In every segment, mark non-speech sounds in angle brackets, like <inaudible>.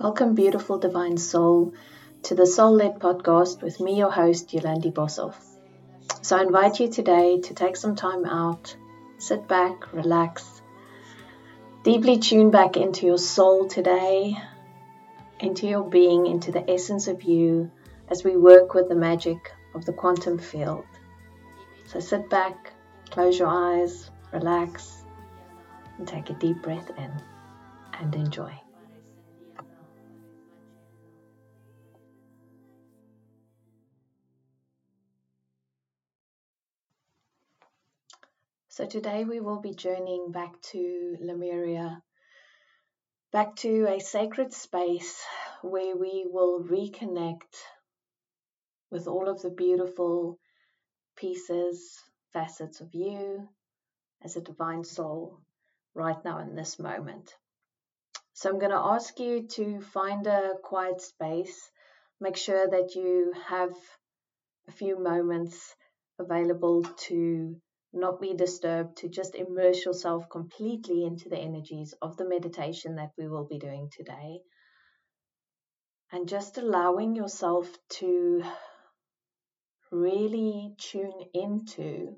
Welcome, beautiful divine soul, to the Soul Led podcast with me, your host, Yolandi Boshoff. So, I invite you today to take some time out, sit back, relax, deeply tune back into your soul today, into your being, into the essence of you as we work with the magic of the quantum field. So, sit back, close your eyes, relax, and take a deep breath in and enjoy. So today we will be journeying back to Lemuria, back to a sacred space where we will reconnect with all of the beautiful pieces, facets of you as a divine soul right now in this moment. So I'm going to ask you to find a quiet space. Make sure that you have a few moments available to not be disturbed, to just immerse yourself completely into the energies of the meditation that we will be doing today. And just allowing yourself to really tune into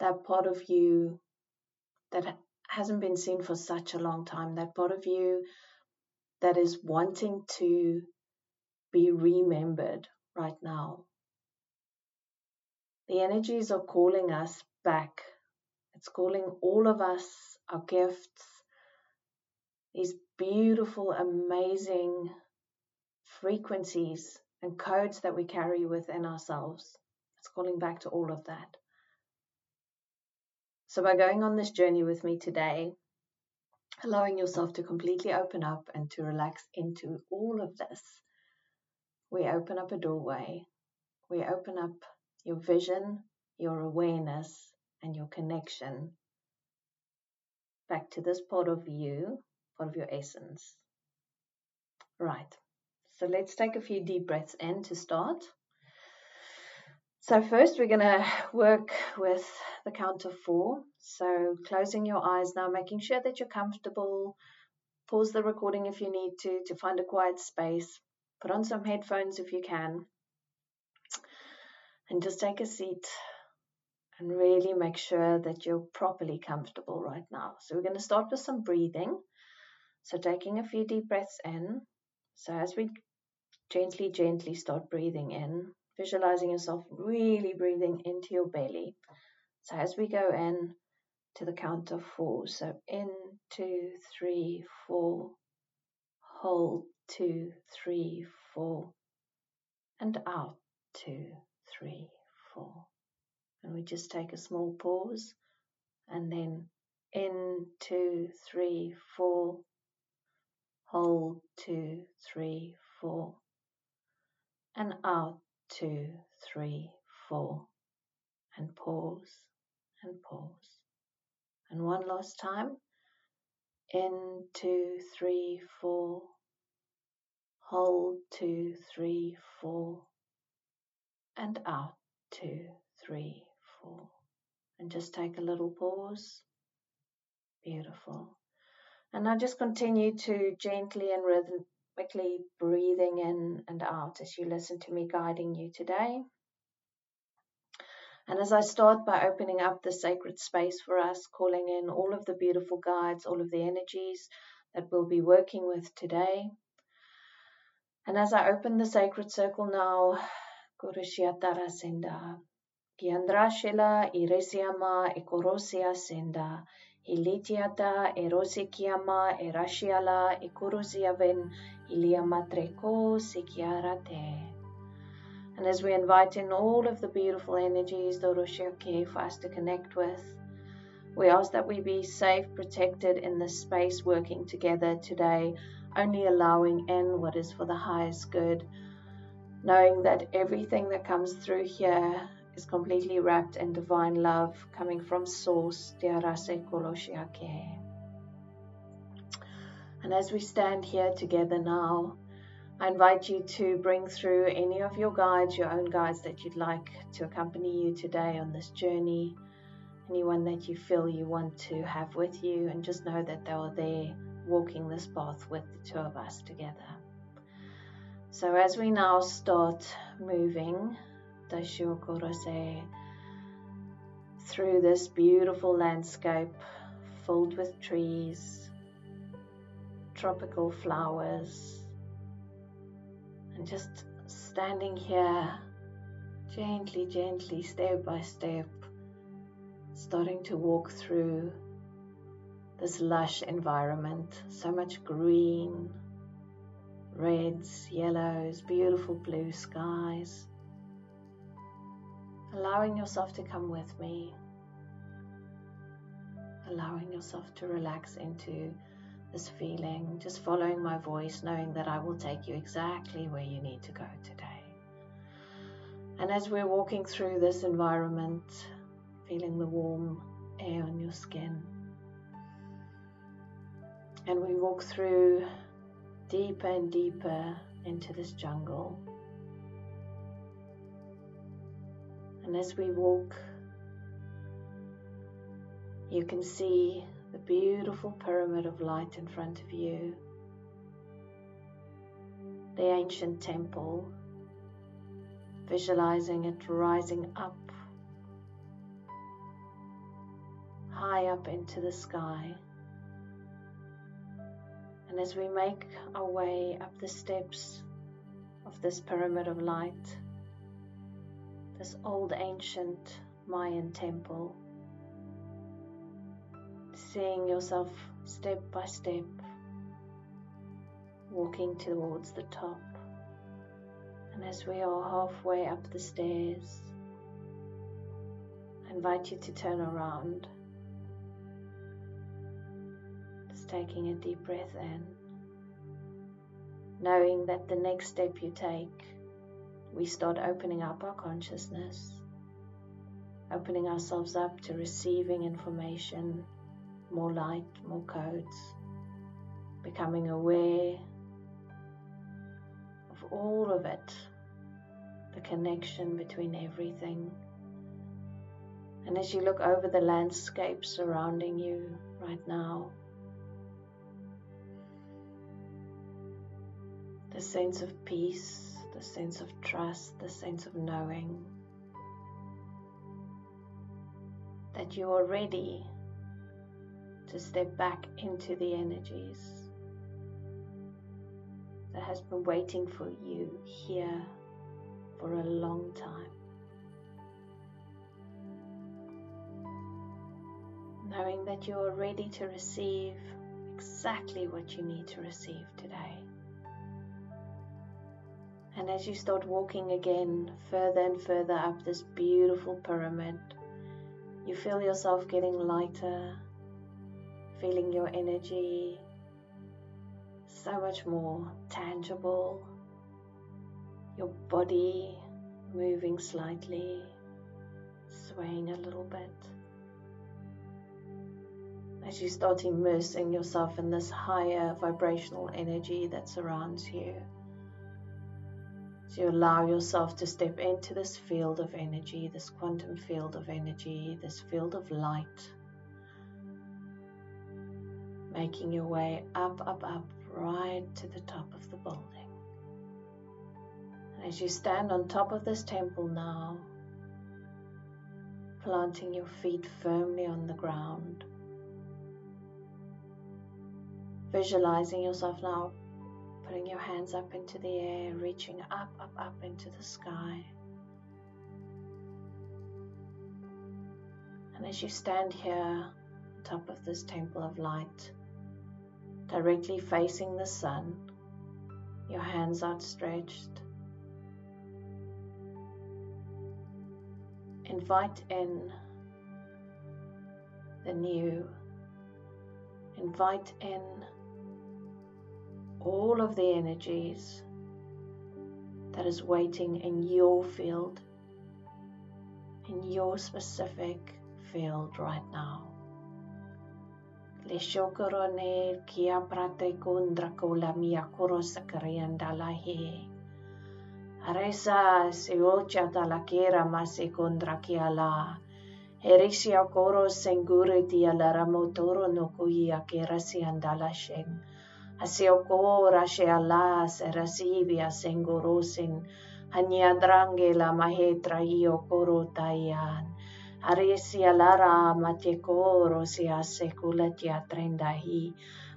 that part of you that hasn't been seen for such a long time, that part of you that is wanting to be remembered right now. The energies are calling us back. It's calling all of us, our gifts, these beautiful, amazing frequencies and codes that we carry within ourselves. It's calling back to all of that. So, by going on this journey with me today, allowing yourself to completely open up and to relax into all of this, we open up a doorway. We open up your vision, your awareness, and your connection back to this part of you, part of your essence. Right. So let's take a few deep breaths in to start. So, first, we're going to work with the count of four. So, closing your eyes now, making sure that you're comfortable. Pause the recording if you need to, to find a quiet space. Put on some headphones if you can and just take a seat and really make sure that you're properly comfortable right now. So, we're going to start with some breathing. So, taking a few deep breaths in. So, as we gently, gently start breathing in, visualizing yourself really breathing into your belly. So, as we go in to the count of four, so in, two, three, four, hold, two, three, four, and out, two, three, four. And we just take a small pause and then in, two, three, four, hold, two, three, four, and out, two, three, four, and pause and pause. And one last time. In, two, three, four, hold, two, three, four, and out two, three, four. And just take a little pause. Beautiful. And now just continue to gently and rhythmically breathing in and out as you listen to me guiding you today. And as I start by opening up the sacred space for us, calling in all of the beautiful guides, all of the energies that we'll be working with today. And as I open the sacred circle now, Kurushiatara senda. Kiandrashila iresiama ekorosia senda. Hilitiata erosikiama erashiala ikurusiaven iliamatreko sikiarate. And as we invite in all of the beautiful energies, Doroshiake, for us to connect with, we ask that we be safe, protected in this space, working together today, only allowing in what is for the highest good knowing that everything that comes through here is completely wrapped in divine love coming from Source. And as we stand here together now, I invite you to bring through any of your guides, your own guides that you'd like to accompany you today on this journey, anyone that you feel you want to have with you, and just know that they are there walking this path with the two of us together. So as we now start moving, through this beautiful landscape filled with trees, tropical flowers, and just standing here gently, gently, step by step, starting to walk through this lush environment. So much green, reds, yellows, beautiful blue skies. Allowing yourself to come with me. Allowing yourself to relax into this feeling, just following my voice, knowing that I will take you exactly where you need to go today. And as we're walking through this environment, feeling the warm air on your skin, and we walk through deeper and deeper into this jungle. And as we walk, you can see the beautiful pyramid of light in front of you, the ancient temple, visualizing it rising up, high up into the sky. And as we make our way up the steps of this pyramid of light, this old ancient Mayan temple, seeing yourself step by step walking towards the top. And as we are halfway up the stairs, I invite you to turn around taking a deep breath in, knowing that the next step you take, we start opening up our consciousness, opening ourselves up to receiving information, more light, more codes, becoming aware of all of it, the connection between everything. And as you look over the landscape surrounding you right now, the sense of peace, the sense of trust, the sense of knowing that you are ready to step back into the energies that has been waiting for you here for a long time. Knowing that you are ready to receive exactly what you need to receive today. And as you start walking again further and further up this beautiful pyramid, you feel yourself getting lighter, feeling your energy so much more tangible, your body moving slightly, swaying a little bit. As you start immersing yourself in this higher vibrational energy that surrounds you. So you allow yourself to step into this field of energy, this quantum field of energy, this field of light, making your way up, up, up, right to the top of the building. As you stand on top of this temple now, planting your feet firmly on the ground, visualizing yourself now Putting your hands up into the air, reaching up, up, up into the sky. And as you stand here top of this temple of light, directly facing the sun, your hands outstretched, invite in the new, invite in all of the energies that is waiting in your field, in your specific field right now. Le shokorone kia prate kundra kola mia koro sakarianda lahi. Aresa se ocha talakera masi kundra kia la. Herisia koro senguru dia lara motoro no kuia ke rasi andala sheng. Hasio ko rashe ala se rasivia sengorosin. La mahetra io koro taian. Aresia lara mate koro si asekula tia trendahi.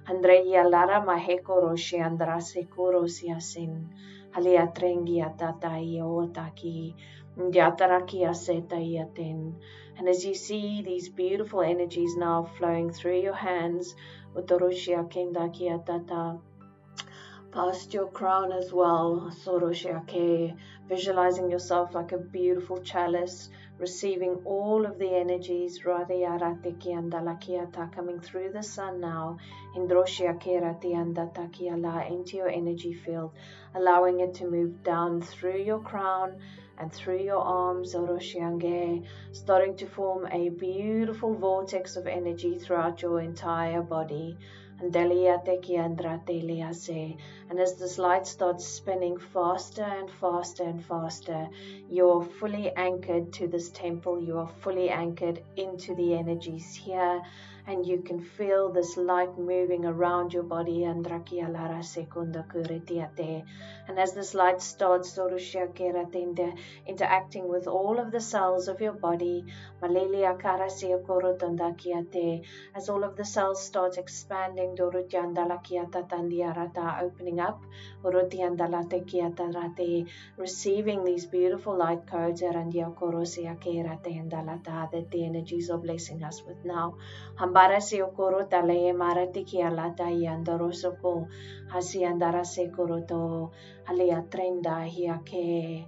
Andreia lara mahekoro shi andra sekoro si asin. Halia trengi atata io taki. Ndiataraki aseta iaten. And as you see these beautiful energies now flowing through your hands, Utoroshia Kendakia Tata, past your crown as well, Soroshiake, visualizing yourself like a beautiful chalice, receiving all of the energies, Radhiyarati Andalakiata, coming through the sun now, Indroshiakerati Andatakiala, into your energy field, allowing it to move down through your crown and through your arms, Oroshiange, starting to form a beautiful vortex of energy throughout your entire body. And as this light starts spinning faster and faster and faster, you're fully anchored to this temple. You are fully anchored into the energies here. And you can feel this light moving around your body. And as this light starts interacting with all of the cells of your body, as all of the cells start expanding, Opening up, receiving these beautiful light codes, and that the energies are blessing us with now. Marati halia hiake.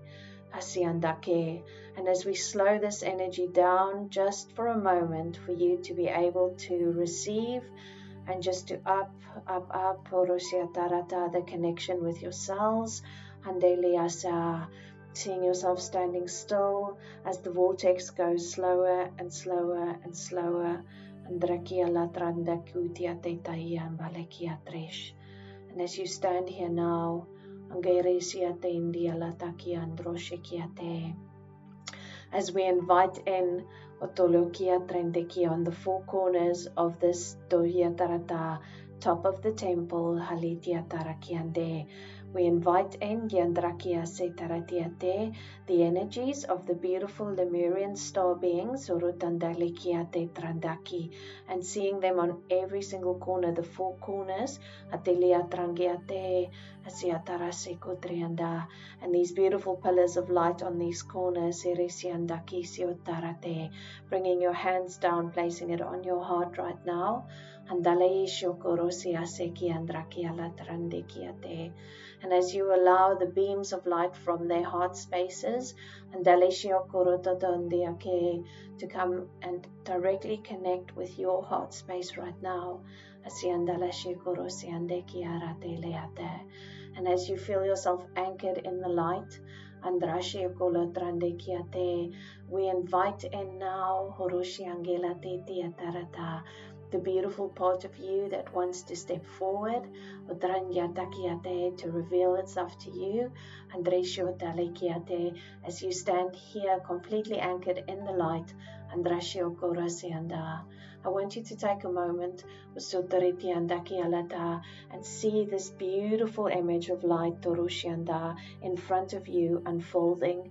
And as we slow this energy down just for a moment for you to be able to receive and just to up, up, up, orosia tarata, the connection with your cells, handeliasa, seeing yourself standing still as the vortex goes slower and slower and slower tresh. And as you stand here now, Angeresia te india latakia androshikia te. As we invite in Otolokia Trendekia on the four corners of this Dohia Tarata, top of the temple, Halitia Tarakiande, we invite in Yandrakia Setaratiate, the energies of the beautiful Lemurian star beings, Urutandalikiate Trandaki, and seeing them on every single corner, the four corners, Atelia Trangiate, Asiatarase Kotrianda, and these beautiful pillars of light on these corners, Seresiandaki Siotarate, bringing your hands down, placing it on your heart right now. Andalei Shokorosi Aseki Andrakia Latrandikiate and as you allow the beams of light from their heart spaces to come and directly connect with your heart space right now. And as you feel yourself anchored in the light, we invite in now the beautiful part of you that wants to step forward, to reveal itself to you, as you stand here completely anchored in the light, I want you to take a moment and see this beautiful image of light in front of you unfolding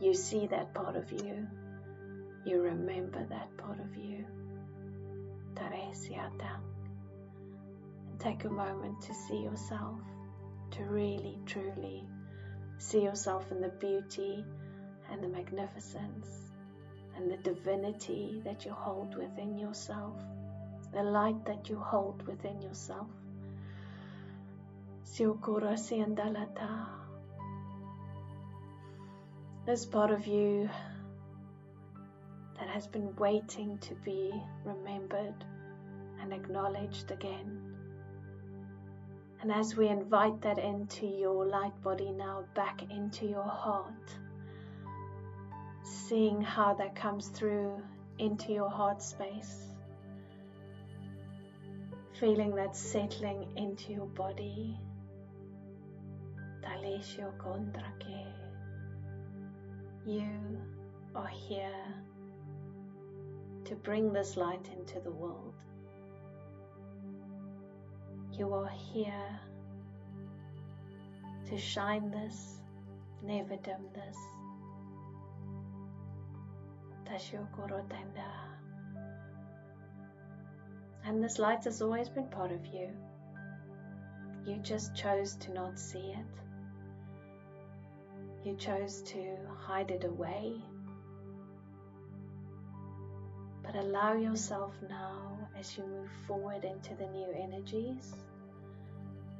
you see that part of you. You remember that part of you. And take a moment to see yourself, to really, truly see yourself in the beauty and the magnificence and the divinity that you hold within yourself, the light that you hold within yourself. Siokura siandalata this part of you that has been waiting to be remembered and acknowledged again. And as we invite that into your light body now, back into your heart, seeing how that comes through into your heart space, feeling that settling into your body. Talesio kondrake. You are here to bring this light into the world. You are here to shine this, never dim this. And this light has always been part of you. You just chose to not see it. You chose to hide it away. But allow yourself now as you move forward into the new energies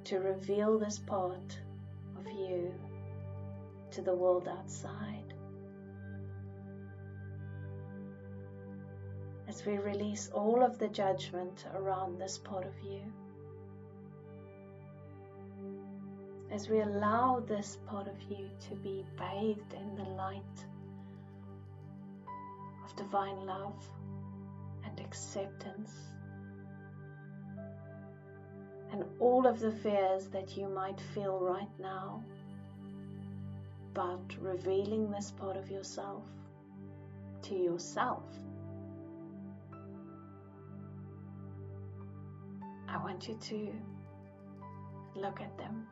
to reveal this part of you to the world outside. As we release all of the judgment around this part of you, as we allow this part of you to be bathed in the light of divine love and acceptance and all of the fears that you might feel right now about revealing this part of yourself to yourself. I want you to look at them.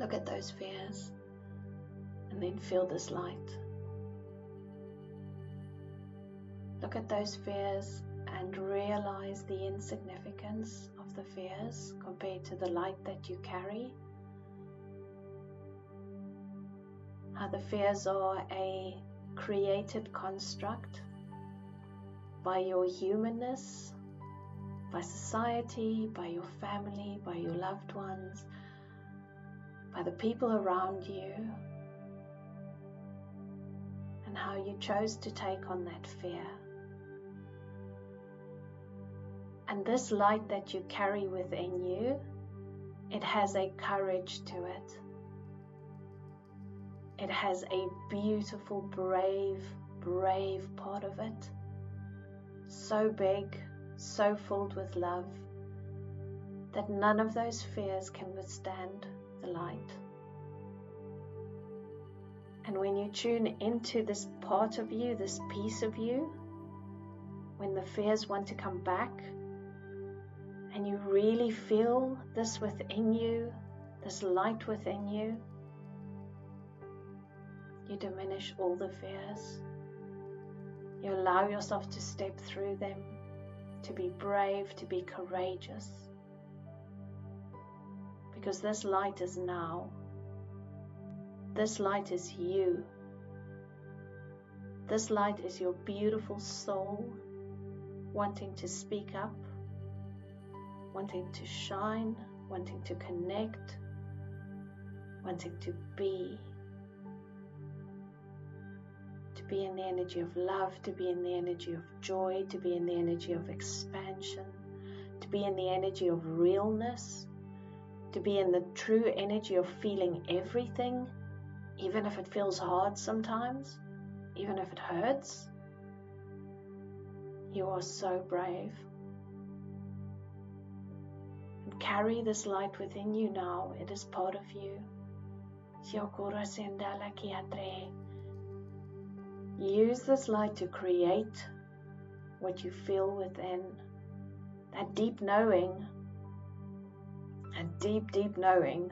Look at those fears and then feel this light. Look at those fears and realize the insignificance of the fears compared to the light that you carry. How the fears are a created construct by your humanness, by society, by your family, by your loved ones, by the people around you, and how you chose to take on that fear. And this light that you carry within you, it has a courage to it. It has a beautiful, brave, brave part of it. So big, so filled with love, that none of those fears can withstand the light. And when you tune into this part of you, this piece of you, when the fears want to come back, and you really feel this within you, this light within you, you diminish all the fears. You allow yourself to step through them, to be brave, to be courageous. Because this light is now. This light is you. This light is your beautiful soul wanting to speak up wanting to shine, wanting to connect, wanting to be. To be in the energy of love, to be in the energy of joy, to be in the energy of expansion, to be in the energy of realness, to be in the true energy of feeling everything, even if it feels hard sometimes, even if it hurts. You are so brave And carry this light within you now. It is part of you. Use this light to create what you feel within. That deep knowing, that deep, deep knowing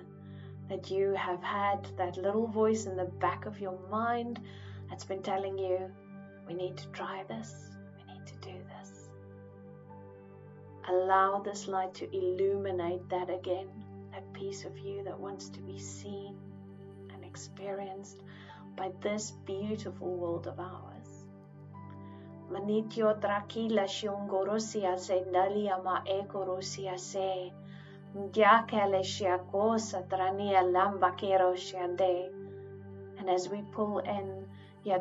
that you have had that little voice in the back of your mind that's been telling you, we need to try this. We need to do this. Allow this light to illuminate that again, that piece of you that wants to be seen and experienced by this beautiful world of ours. Manityo trakila shiongorosia sendalia ma ekorosia se. And as we pull in the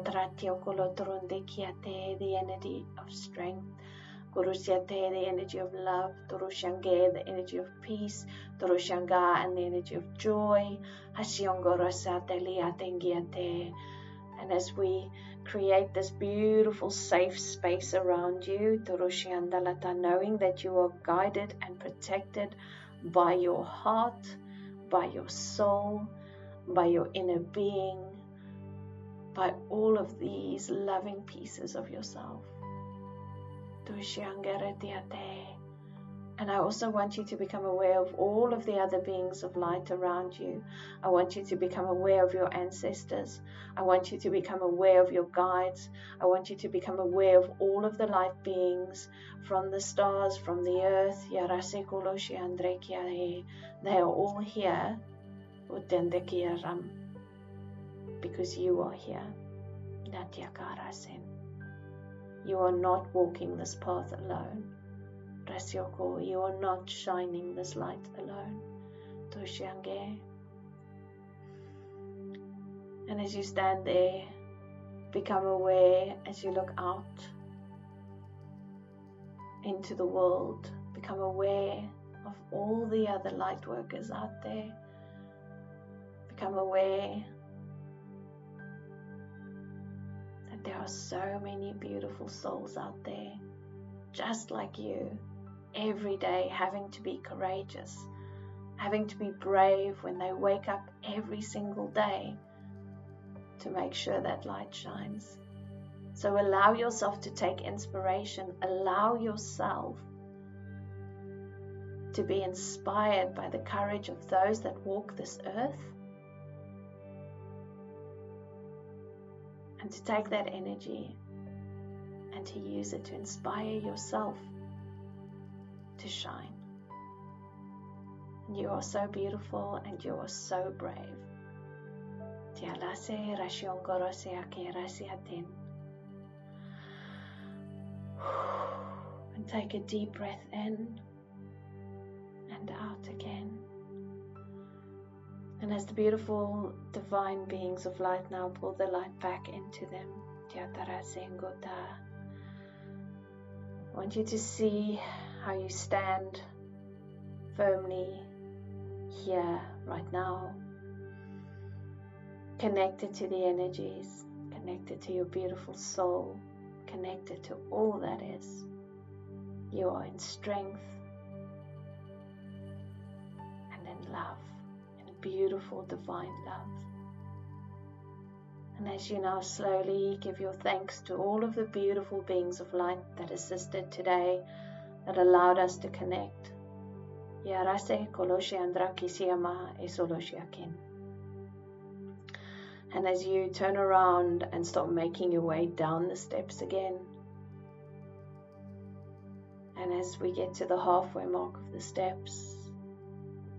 energy of strength. The energy of love. The energy of peace. Turushanga, and the energy of joy. And as we create this beautiful safe space around you, Turushiandalata, knowing that you are guided and protected by your heart, by your soul, by your inner being, by all of these loving pieces of yourself. And I also want you to become aware of all of the other beings of light around you. I want you to become aware of your ancestors. I want you to become aware of your guides. I want you to become aware of all of the light beings from the stars, from the earth. They are all here. Because you are here. You are not walking this path alone. Rasyoko, you are not shining this light alone. Toshange. And as you stand there, become aware as you look out into the world, become aware of all the other light workers out there. Become aware that there are so many beautiful souls out there, just like you, every day having to be courageous, having to be brave when they wake up every single day to make sure that light shines. So allow yourself to take inspiration, allow yourself to be inspired by the courage of those that walk this earth. And to take that energy and to use it to inspire yourself to shine. You are so beautiful and you are so brave. <sighs> And take a deep breath in and out again. And as the beautiful divine beings of light now pull the light back into them, I want you to see how you stand firmly here, right now, connected to the energies, connected to your beautiful soul, connected to all that is. You are in strength and in love, in beautiful divine love. And as you now slowly give your thanks to all of the beautiful beings of light that assisted today that allowed us to connect. And as you turn around and start making your way down the steps again, and as we get to the halfway mark of the steps,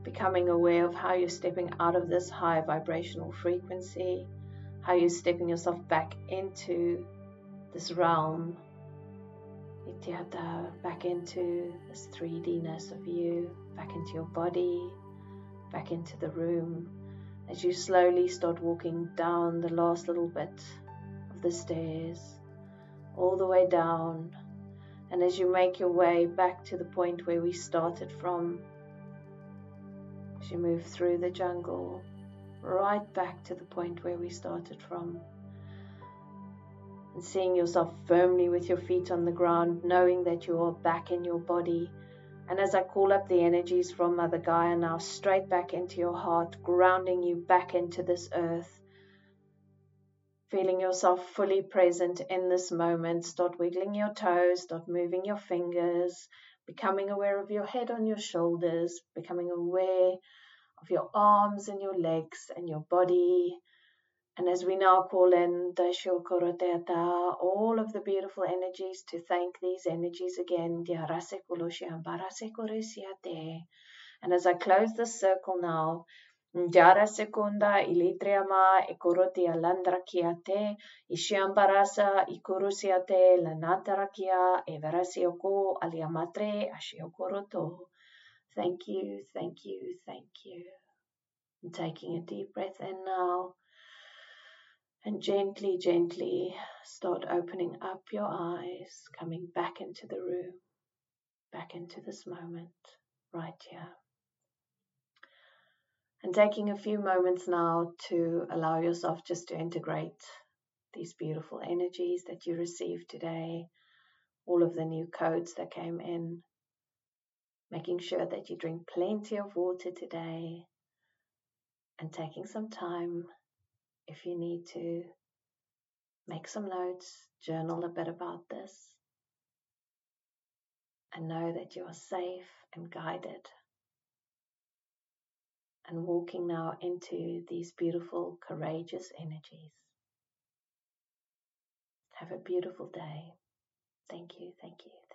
becoming aware of how you're stepping out of this high vibrational frequency, how you're stepping yourself back into this realm Ityata, back into this 3Dness of you, back into your body, back into the room. As you slowly start walking down the last little bit of the stairs, all the way down, and as you make your way back to the point where we started from, as you move through the jungle, right back to the point where we started from and seeing yourself firmly with your feet on the ground, knowing that you are back in your body. And as I call up the energies from Mother Gaia now, straight back into your heart, grounding you back into this earth, feeling yourself fully present in this moment, start wiggling your toes, start moving your fingers, becoming aware of your head on your shoulders, becoming aware of your arms and your legs and your body and as we now call in the Shokoroteta, all of the beautiful energies to thank these energies again. And as I close this circle now, Jara sekunda ilitriama ikorotia landrakiate, ishiambarasa ikurusiate lanatarakia everasioko aliamatre ashiokoroto. Thank you, thank you, thank you. I'm taking a deep breath in now And gently, gently start opening up your eyes, coming back into the room, back into this moment, right here. And taking a few moments now to allow yourself just to integrate these beautiful energies that you received today, all of the new codes that came in, making sure that you drink plenty of water today, and taking some time if you need to make some notes, journal a bit about this, and know that you are safe and guided. And walking now into these beautiful, courageous energies. Have a beautiful day. Thank you, thank you.